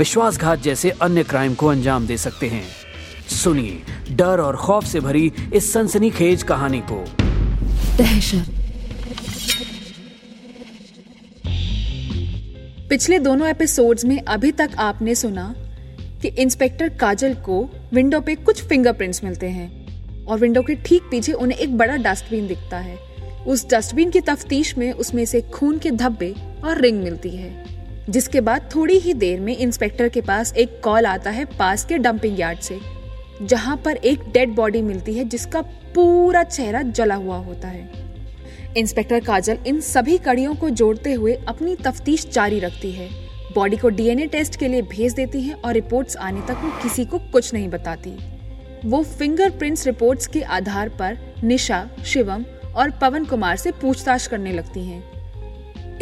विश्वासघात जैसे अन्य क्राइम को अंजाम दे सकते हैं। सुनिए, डर और खौफ से भरी इस सनसनीखेज कहानी को। दहशत। पिछले दोनों एपिसोड्स में अभी तक आपने सुना कि इंस्पेक्टर काजल को विंडो पे कुछ फिंगरप्रिंट्स मिलते हैं और विंडो के ठीक पीछे उन्हें एक बड़ा डस्टबिन दिखता है। उस डस्टबिन की तफ्तीश में उसमें से खून के धब्बे और रिंग मिलती है। जिसके बाद थोड़ी ही देर में इंस्पेक्टर के पास एक कॉल आता है पास के डंपिंग यार्ड से, जहाँ पर एक डेड बॉडी मिलती है जिसका पूरा चेहरा जला हुआ होता है। इंस्पेक्टर काजल इन सभी कड़ियों को जोड़ते हुए अपनी तफ्तीश जारी रखती है। बॉडी को डीएनए टेस्ट के लिए भेज देती है और रिपोर्ट्स आने तक वो किसी को कुछ नहीं बताती। वो फिंगरप्रिंट्स रिपोर्ट्स के आधार पर निशा, शिवम और पवन कुमार से पूछताछ करने लगती हैं।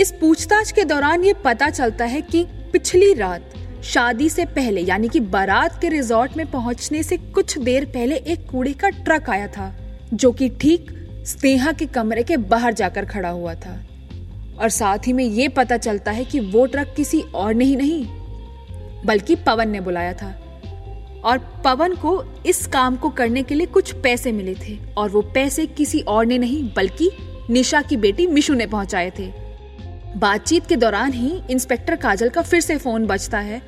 इस पूछताछ के दौरान ये पता चलता है कि पिछली रात, शादी से पहले, यानी कि बारात के रिजॉर्ट में पहुँचने से कुछ देर पहले एक कूड़े का ट्रक आया था, जो कि ठीक स्नेहा के कमरे के बाहर जाकर खड़ा हुआ था। और साथ ही में ये पता चलता है कि वो ट्रक किसी और नहीं नहीं, बल्कि पवन ने बुलाया था। और पवन को इस काम को करने के लिए कुछ पैसे मिले थे, और वो पैसे किसी और ने नहीं, बल्कि निशा की बेटी मिशु ने पहुँचाए थे। बातचीत के दौरान ही इंस्पेक्टर काजल का फिर से फ़ोन बजता है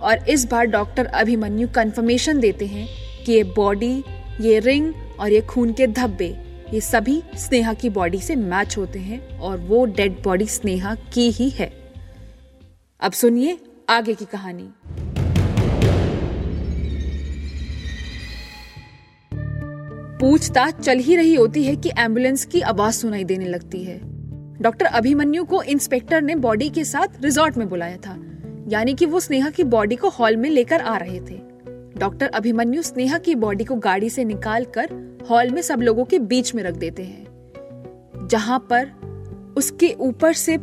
और इस बार डॉक्टर अभिमन्यु कंफर्मेशन देते हैं कि ये बॉडी, ये रिंग और ये खून के धब्बे, ये सभी स्नेहा की बॉडी से मैच होते हैं और वो डेड बॉडी स्नेहा की ही है। अब सुनिए आगे की कहानी। पूछताछ चल ही रही होती है कि एंबुलेंस की आवाज़ सुनाई देने लगती है। डॉक्टर अभिमन्यु को इंस्पेक्टर ने बॉडी के साथ रिजॉर्ट में बुलाया था, यानी कि वो स्नेहा की बॉडी को हॉल में लेकर आ रहे थे। डॉक्टर अभिमन्यु स्नेहा की बॉडी को गाड़ी से निकाल कर हॉल में सब लोगों के बीच में रख देते हैं, जहाँ पर उसके ऊपर से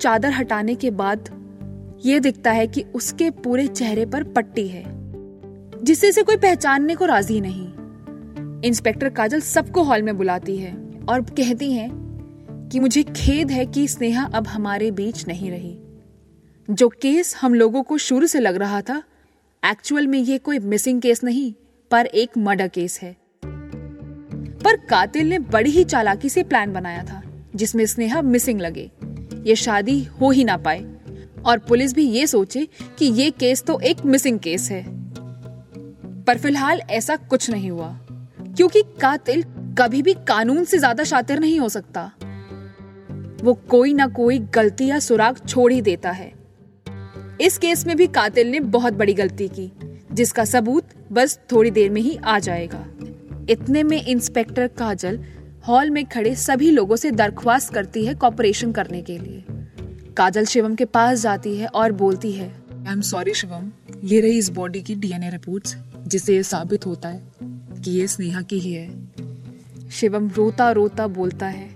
चादर हटाने के बाद ये दिखता है कि उसके पूरे चेहरे पर पट्टी है, जिससे से कोई पहचानने को राज़ी नहीं। इंस्पेक्टर काजल सबको हॉल में बुलाती है और कहती है कि मुझे खेद है कि स्नेहा अब हमारे बीच नहीं रही। जो केस हम लोगों को शुरू से लग रहा था एक्चुअल में ये कोई मिसिंग केस नहीं, पर एक मर्डर केस है। पर कातिल ने बड़ी ही चालाकी से प्लान बनाया था, जिसमें स्नेहा मिसिंग लगे। ये शादी हो ही ना पाए, और पुलिस भी ये सोचे कि ये केस तो एक मिसिंग केस है। पर फ़िलहाल ऐसा कुछ नहीं हुआ, क्योंकि कातिल कभी भी कानून से ज़्यादा शातिर नहीं हो सकता। वो कोई ना कोई गलती या सुराग छोड़ ही देता है। इस केस में भी कातिल ने बहुत बड़ी गलती की जिसका सबूत बस थोड़ी देर में ही आ जाएगा। इतने में इंस्पेक्टर काजल हॉल में खड़े सभी लोगों से दरख्वास्त करती है कॉपरेशन करने के लिए। काजल शिवम के पास जाती है और बोलती है आई एम सॉरी शिवम। ये रही इस बॉडी की डीएनए रिपोर्ट्स जिससे ये साबित होता है कि ये स्नेहा की ही है। शिवम रोता रोता बोलता है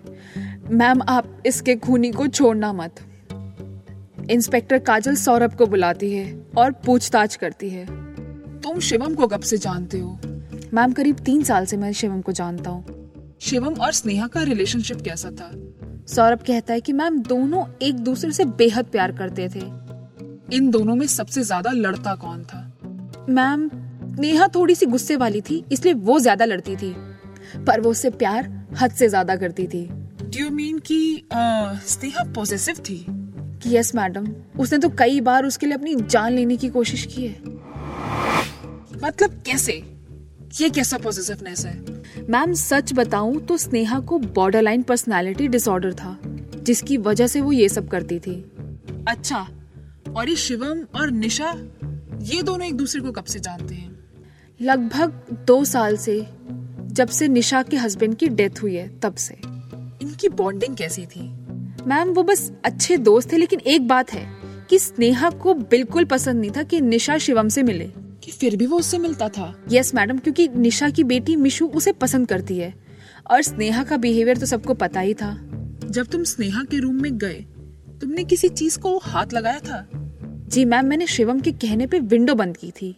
मैम आप इसके खूनी को छोड़ना मत। इंस्पेक्टर काजल सौरभ को बुलाती है और पूछताछ करती है। तुम शिवम को कब से जानते हो? मैम करीब तीन साल से मैं शिवम को जानता हूँ। शिवम और स्नेहा का रिलेशनशिप कैसा था? सौरभ कहता है कि मैम दोनों एक दूसरे से बेहद प्यार करते थे। इन दोनों में सबसे ज़्यादा लड़ता कौन था? मैम नेहा थोड़ी सी गुस्से वाली थी, इसलिए वो ज़्यादा लड़ती थी। पर वो उससे प्यार हद से ज़्यादा करती थी। डू यू मीन कि स्नेहा पॉजिटिव थी? यस मैडम उसने तो कई बार उसके लिए अपनी जान लेने की कोशिश की है। मतलब कैसे? ये कैसा पॉजिटिवनेस है? मैम सच बताऊँ तो स्नेहा को बॉर्डरलाइन पर्सनालिटी डिसऑर्डर था जिसकी वजह से वो ये सब करती थी। अच्छा और ये शिवम और निशा ये दोनों एक दूसरे को कब से जानते हैं? लगभग दो साल से जब से निशा के हस्बैंड की डेथ हुई है तब से। इनकी बॉन्डिंग कैसी थी? मैम वो बस अच्छे दोस्त थे लेकिन एक बात है कि स्नेहा को बिल्कुल पसंद नहीं था कि निशा शिवम से मिले। कि फिर भी वो उससे मिलता था? यस yes, मैडम क्योंकि निशा की बेटी मिशु उसे पसंद करती है और स्नेहा का बिहेवियर तो सबको पता ही था। जब तुम स्नेहा के रूम में गए तुमने किसी चीज़ को हाथ लगाया था? जी मैम मैंने शिवम के कहने पे विंडो बंद की थी।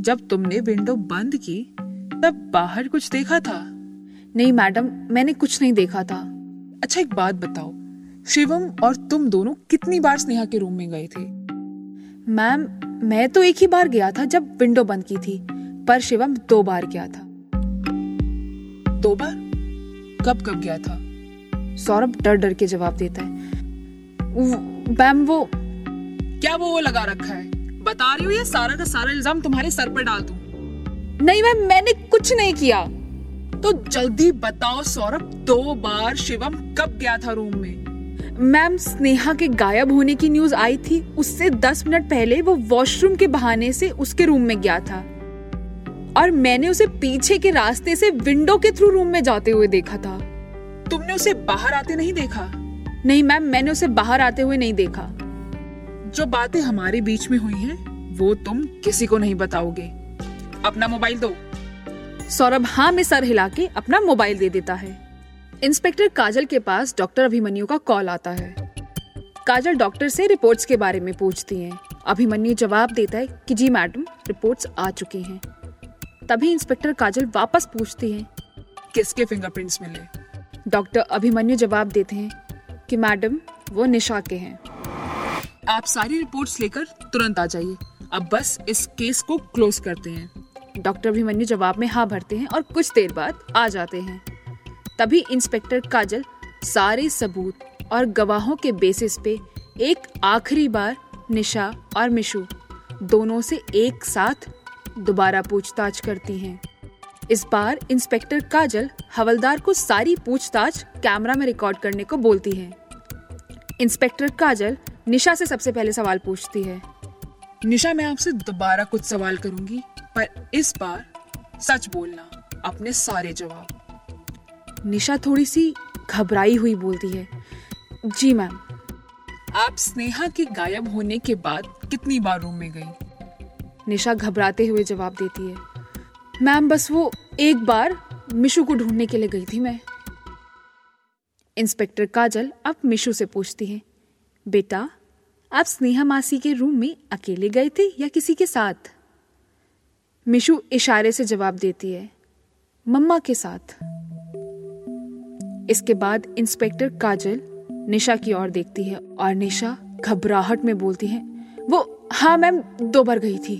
जब तुमने विंडो बंद की तब बाहर कुछ देखा था? नहीं, मैडम, मैंने कुछ नहीं देखा था। अच्छा एक बात बताओ, शिवम और तुम दोनों कितनी बार स्नेहा के रूम में गए थे? मैम, मैं तो एक ही बार गया था जब विंडो बंद की थी, पर शिवम दो बार गया था। दो बार? कब कब गया था? सौरभ डर डर के जवाब देता है। मैम, वो क्या वो वो लगा रखा है? बता रही हूँ ये सारा का सारा इल्ज़ाम तुम्हारे सर पर डाल दू? नहीं, मैम, मैंने कुछ नहीं किया। तो जल्दी बताओ सौरभ, दो बार शिवम कब गया था रूम में? मैम, स्नेहा के गायब होने की न्यूज़ आई थी। उससे दस मिनट पहले वो वॉशरूम के बहाने से उसके रूम में गया था। और मैंने उसे पीछे के रास्ते से विंडो के थ्रू रूम में जाते हुए देखा था। तुमने उसे बाहर आते नहीं देखा? नहीं मैम, मैंने उसे बाहर आते हुए नहीं देखा। जो बातें हमारे बीच में हुई हैं, वो तुम किसी को नहीं बताओगे। अपना मोबाइल दो। सौरभ हाँ में सर हिला के अपना मोबाइल दे देता है। इंस्पेक्टर काजल के पास डॉक्टर अभिमन्यु का कॉल आता है। काजल डॉक्टर से रिपोर्ट्स के बारे में पूछती हैं। अभिमन्यु जवाब देता है कि जी मैडम, रिपोर्ट्स आ चुकी हैं। तभी इंस्पेक्टर काजल वापस पूछती हैं, किसके फिंगरप्रिंट्स मिले? डॉक्टर अभिमन्यु जवाब देते हैं कि मैडम, वो निशा के हैं। आप सारी रिपोर्ट्स लेकर तुरंत आ जाइए। अब बस इस केस को क्लोज करते हैं। डॉक्टर अभिमन्यु जवाब में हाँ भरते हैं और कुछ देर बाद आ जाते हैं। तभी इंस्पेक्टर काजल सारे सबूत और गवाहों के बेसिस पे एक आखिरी बार निशा और मिशु दोनों से एक साथ दोबारा पूछताछ करती हैं। इस बार इंस्पेक्टर काजल हवलदार को सारी पूछताछ कैमरा में रिकॉर्ड करने को बोलती है। इंस्पेक्टर काजल निशा से सबसे पहले सवाल पूछती है, निशा, मैं आपसे दोबारा कुछ सवाल करूँगी। पर इस बार सच बोलना अपने सारे जवाब। निशा थोड़ी सी घबराई हुई बोलती है। जी मैम। आप स्नेहा के गायब होने के बाद कितनी बार रूम में गई? निशा घबराते हुए जवाब देती है। मैम, बस वो एक बार मिशु को ढूँढने के लिए गई थी मैं। इंस्पेक्टर काजल अब मिशु से पूछती है, बेटा, आप स्नेहा मासी के रूम में अकेले गए थे या किसी के साथ? मिशु इशारे से जवाब देती है मम्मा के साथ। इसके बाद इंस्पेक्टर काजल निशा की ओर देखती है और निशा घबराहट में बोलती है वो हाँ मैम दो बार गई थी।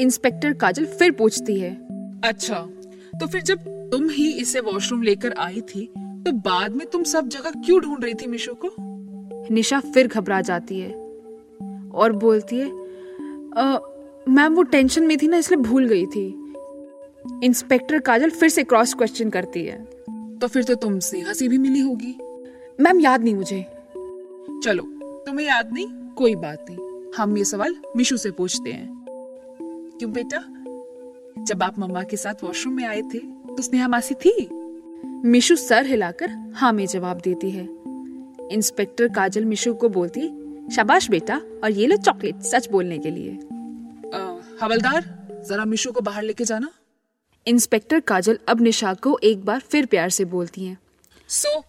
इंस्पेक्टर काजल फिर पूछती है अच्छा तो फिर जब तुम ही इसे वॉशरूम लेकर आई थी तो बाद में तुम सब जगह क्यों ढूंढ रही थी मिशु को? निशा फिर घबरा जाती है और बोलती है "अ, मैम वो टेंशन में थी ना इसलिए भूल गई थी। इंस्पेक्टर काजल फिर से क्रॉस क्वेश्चन करती है। तो फिर तो तुम स्नेहा से भी मिली होगी। मैम याद नहीं मुझे। चलो तुम्हें याद नहीं? कोई बात नहीं। हम ये सवाल मिशु से पूछते हैं। क्यों बेटा? जब आप मम्मा के साथ वॉशरूम में आए थे तो स्नेहा मासी थी? मिशु सर हिलाकर हाँ में जवाब देती है। इंस्पेक्टर काजल मिशु को बोलती शाबाश बेटा और ये लो चॉकलेट सच बोलने के लिए। हवलदार जरा मिशु को बाहर लेके जाना। इंस्पेक्टर काजल अब निशा को एक बार फिर प्यार से बोलती हैं। सो so,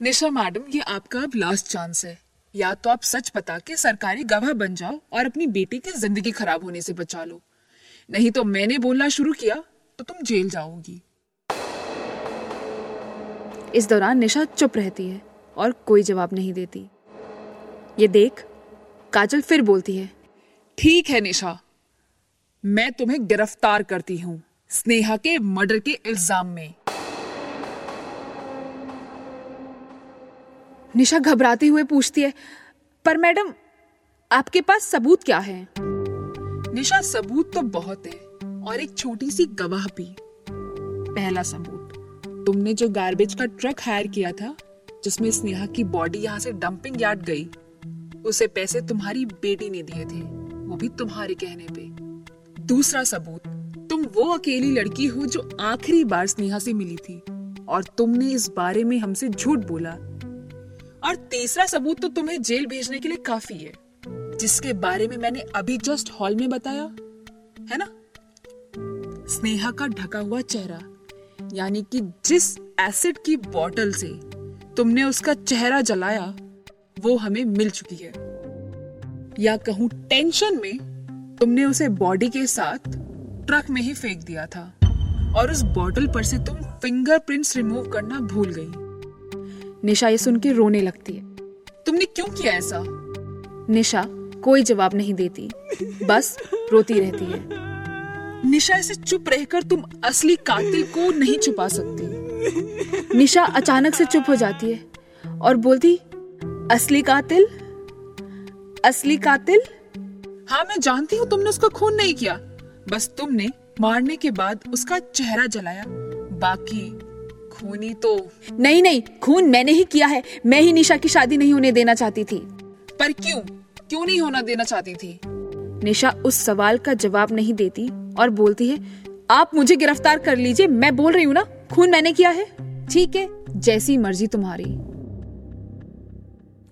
निशा मैडम ये आपका अब लास्ट चांस है। या तो आप सच बता के सरकारी गवाह बन जाओ और अपनी बेटी की ज़िंदगी खराब होने से बचा लो। नहीं तो मैंने बोलना शुरू किया तो तुम जेल जाओगी। इस दौरान निशा चुप रहती है और कोई जवाब नहीं देती। ये देख काजल फिर बोलती है ठीक है निशा मैं तुम्हें गिरफ़्तार करती हूँ, स्नेहा के मर्डर के इल्ज़ाम में। निशा घबराते हुए पूछती है, पर मैडम, आपके पास सबूत क्या है? निशा, सबूत तो बहुत है, और एक छोटी सी गवाह भी। पहला सबूत, तुमने जो गार्बेज का ट्रक हायर किया था, जिसमें स्नेहा की बॉडी यहाँ से डंपिंग यार्ड गई, उसे पैसे तुम्हारी बेटी ने दिए थे, वो भी तुम्हारे कहने पे। दूसरा सबूत, तुम वो अकेली लड़की हो जो आखिरी बार स्नेहा से मिली थी, और तुमने इस बारे में हमसे झूठ बोला। और तीसरा सबूत तो तुम्हें जेल भेजने के लिए काफ़ी है, जिसके बारे में मैंने अभी जस्ट हॉल में बताया, है ना? स्नेहा का ढका हुआ चेहरा, यानी कि जिस एसिड की बोतल से तुमने उसका चेहरा जलाया, वो हमें मिल चुकी है। या कहूँ, टेंशन में तुमने उसे बॉडी के साथ ट्रक में ही फेंक दिया था। और उस बॉटल पर से तुम फिंगरप्रिंट्स रिमूव करना भूल गई। निशा ये सुन के रोने लगती है। तुमने क्यों किया ऐसा? निशा कोई जवाब नहीं देती। बस रोती रहती है। निशा ऐसे चुप रहकर तुम असली कातिल को नहीं छुपा सकती। निशा अचानक से चुप हो जाती है और बोलती, असली कातिल? असली कातिल? हाँ मैं जानती हूँ तुमने उसका खून नहीं किया। बस तुमने मारने के बाद उसका चेहरा जलाया। बाकी खूनी तो नहीं नहीं खून मैंने ही किया है। मैं ही निशा की शादी नहीं होने देना चाहती थी। पर क्यों? क्यों नहीं होना देना चाहती थी? निशा उस सवाल का जवाब नहीं देती और बोलती है आप मुझे गिरफ़्तार कर लीजिए मैं बोल रही हूँ ना खून मैंने किया है। ठीक है जैसी मर्ज़ी तुम्हारी।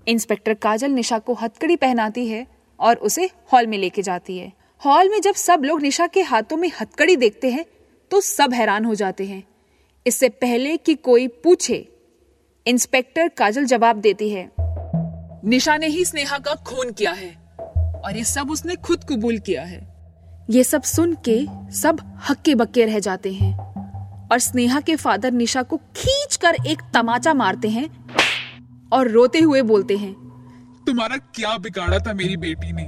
इंस्पेक्टर काजल निशा को हथकड़ी पहनाती है और उसे हॉल में लेके जाती है। हॉल में जब सब लोग निशा के हाथों में हथकड़ी देखते हैं तो सब हैरान हो जाते हैं। इससे पहले कि कोई पूछे, इंस्पेक्टर काजल जवाब देती है, निशा ने ही स्नेहा का खून किया है, और ये सब उसने खुद कबूल किया है। ये सब सुन के सब हक्के बक्के रह जाते हैं, और स्नेहा के फादर निशा को खींच कर एक तमाचा मारते हैं और रोते हुए बोलते हैं तुम्हारा क्या बिगाड़ा था मेरी बेटी ने?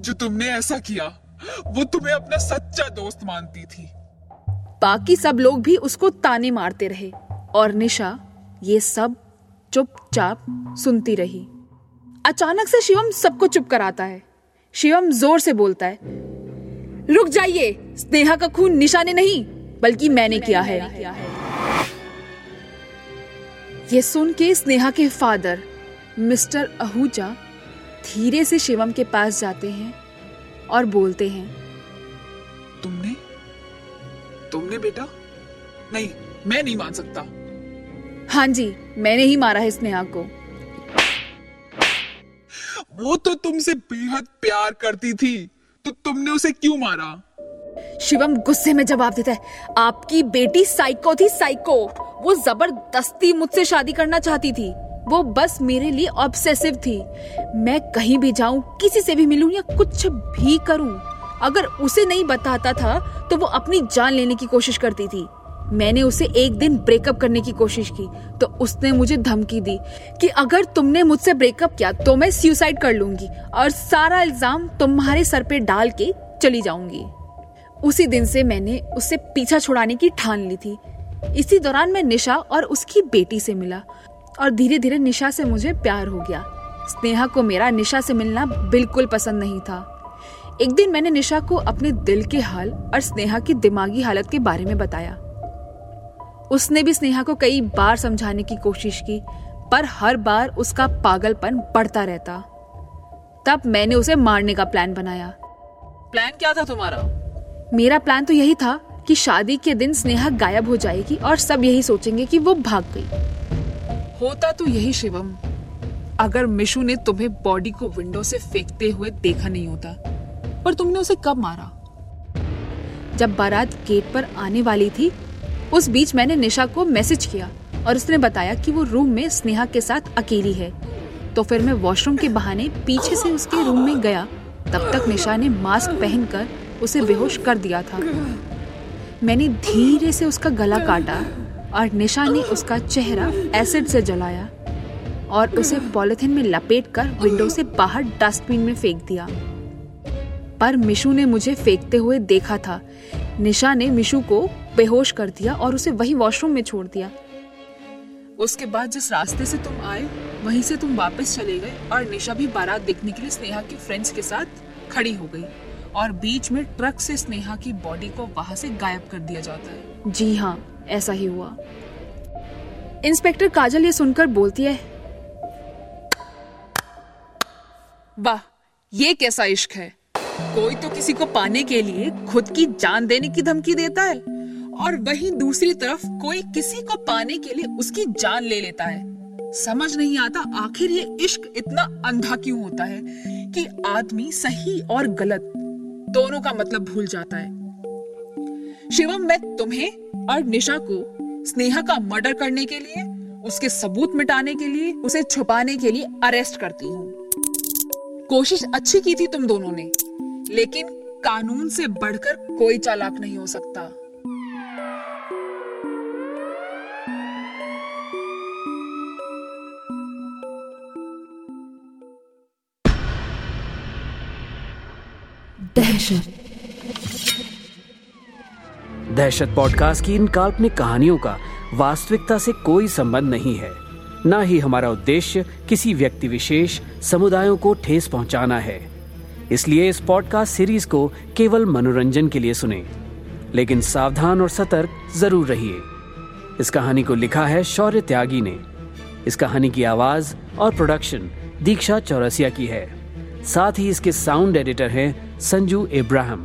जो तुमने ऐसा किया, वो तुम्हें अपना सच्चा दोस्त मानती थी। बाकी सब लोग भी उसको ताने मारते रहे और निशा ये सब चुपचाप सुनती रही। अचानक से शिवम सबको चुप कराता है। शिवम ज़ोर से बोलता है, रुक जाइए, स्नेहा का खून निशा ने नहीं, बल्कि मैंने किया है। ये सुन के स्नेहा के फादर मिस्टर आहूजा धीरे से शिवम के पास जाते हैं और बोलते हैं तुमने? तुमने बेटा? नहीं मैं नहीं मान सकता। हाँ जी मैंने ही मारा है स्नेहा को। वो तो तुमसे बेहद प्यार करती थी तो तुमने उसे क्यों मारा? शिवम गुस्से में जवाब देता है आपकी बेटी साइको थी साइको। वो ज़बरदस्ती मुझसे शादी करना चाहती थी। वो बस मेरे लिए ऑब्सेसिव थी। मैं कहीं भी जाऊँ, किसी से भी मिलूं या कुछ भी करूँ, अगर उसे नहीं बताता था तो वो अपनी जान लेने की कोशिश करती थी। मैंने उसे एक दिन ब्रेकअप करने की कोशिश की तो उसने मुझे धमकी दी कि अगर तुमने मुझसे ब्रेकअप किया तो मैं सुसाइड कर लूँगी और सारा इल्ज़ाम तुम्हारे सर पे डाल के चली जाऊँगी। उसी दिन से मैंने उससे पीछा छुड़ाने की ठान ली थी। इसी दौरान मैं निशा और उसकी बेटी से मिला। और धीरे धीरे निशा से मुझे प्यार हो गया। स्नेहा को मेरा निशा से मिलना बिल्कुल पसंद नहीं था। एक दिन मैंने निशा को अपने दिल के हाल और स्नेहा की दिमागी हालत के बारे में बताया। उसने भी स्नेहा को कई बार समझाने की कोशिश की पर हर बार उसका पागलपन बढ़ता रहता। तब मैंने उसे मारने का प्लान बनाया। प्लान क्या था तुम्हारा? मेरा प्लान तो यही था कि शादी के दिन स्नेहा गायब हो जाएगी और सब यही सोचेंगे कि वो भाग गई। होता तो यही शिवम। अगर मिशु ने तुम्हें बॉडी को विंडो से फेंकते हुए देखा नहीं होता, पर तुमने उसे कब मारा? जब बारात गेट पर आने वाली थी, उस बीच मैंने निशा को मैसेज किया और उसने बताया कि वो रूम में स्नेहा के साथ अकेली है। तो फिर मैं वॉशरूम के बहाने पीछे से उसके रूम में गया, तब तक निशा ने मास्क पहनकर उसे बेहोश कर दिया था। मैंने धीरे से उसका गला काटा और निशा ने उसका चेहरा एसिड से जलाया और उसे पॉलिथीन में लपेट कर विंडो से बाहर डस्टबिन में फेंक दिया। पर मिशु ने मुझे फेंकते हुए देखा था। निशा ने मिशु को बेहोश कर दिया और उसे वही वॉशरूम में छोड़ दिया। उसके बाद जिस रास्ते से तुम आए वहीं से तुम वापस चले गए और निशा भी बारात देखने के लिए स्नेहा के फ्रेंड्स के साथ खड़ी हो गई और बीच में ट्रक से स्नेहा की बॉडी को वहाँ से गायब कर दिया जाता है। जी हाँ ऐसा ही हुआ। इंस्पेक्टर काजल ये सुनकर बोलती है, वाह, ये कैसा इश्क है? कोई तो किसी को पाने के लिए खुद की जान देने की धमकी देता है, और वहीं दूसरी तरफ़ कोई किसी को पाने के लिए उसकी जान ले लेता है। समझ नहीं आता आखिर ये इश्क इतना अंधा क्यों होता है कि आदमी सही और गलत, दोनों का मतलब भूल जाता है। शिवम, मैं तुम्हें और निशा को स्नेहा का मर्डर करने के लिए, उसके सबूत मिटाने के लिए, उसे छुपाने के लिए अरेस्ट करती हूँ। कोशिश अच्छी की थी तुम दोनों ने, लेकिन कानून से बढ़कर कोई चालाक नहीं हो सकता। दहशत। दहशत पॉडकास्ट की इन काल्पनिक कहानियों का वास्तविकता से कोई संबंध नहीं है। न ही हमारा उद्देश्य किसी व्यक्ति विशेष समुदायों को ठेस पहुंचाना है। इसलिए इस पॉडकास्ट सीरीज़ को केवल मनोरंजन के लिए सुने। लेकिन सावधान और सतर्क ज़रूर रहिए। इस कहानी को लिखा है शौर्य त्यागी ने। इस कहानी की आवाज़ और प्रोडक्शन दीक्षा चौरसिया की है। साथ ही इसके साउंड एडिटर हैं संजू इब्राहिम।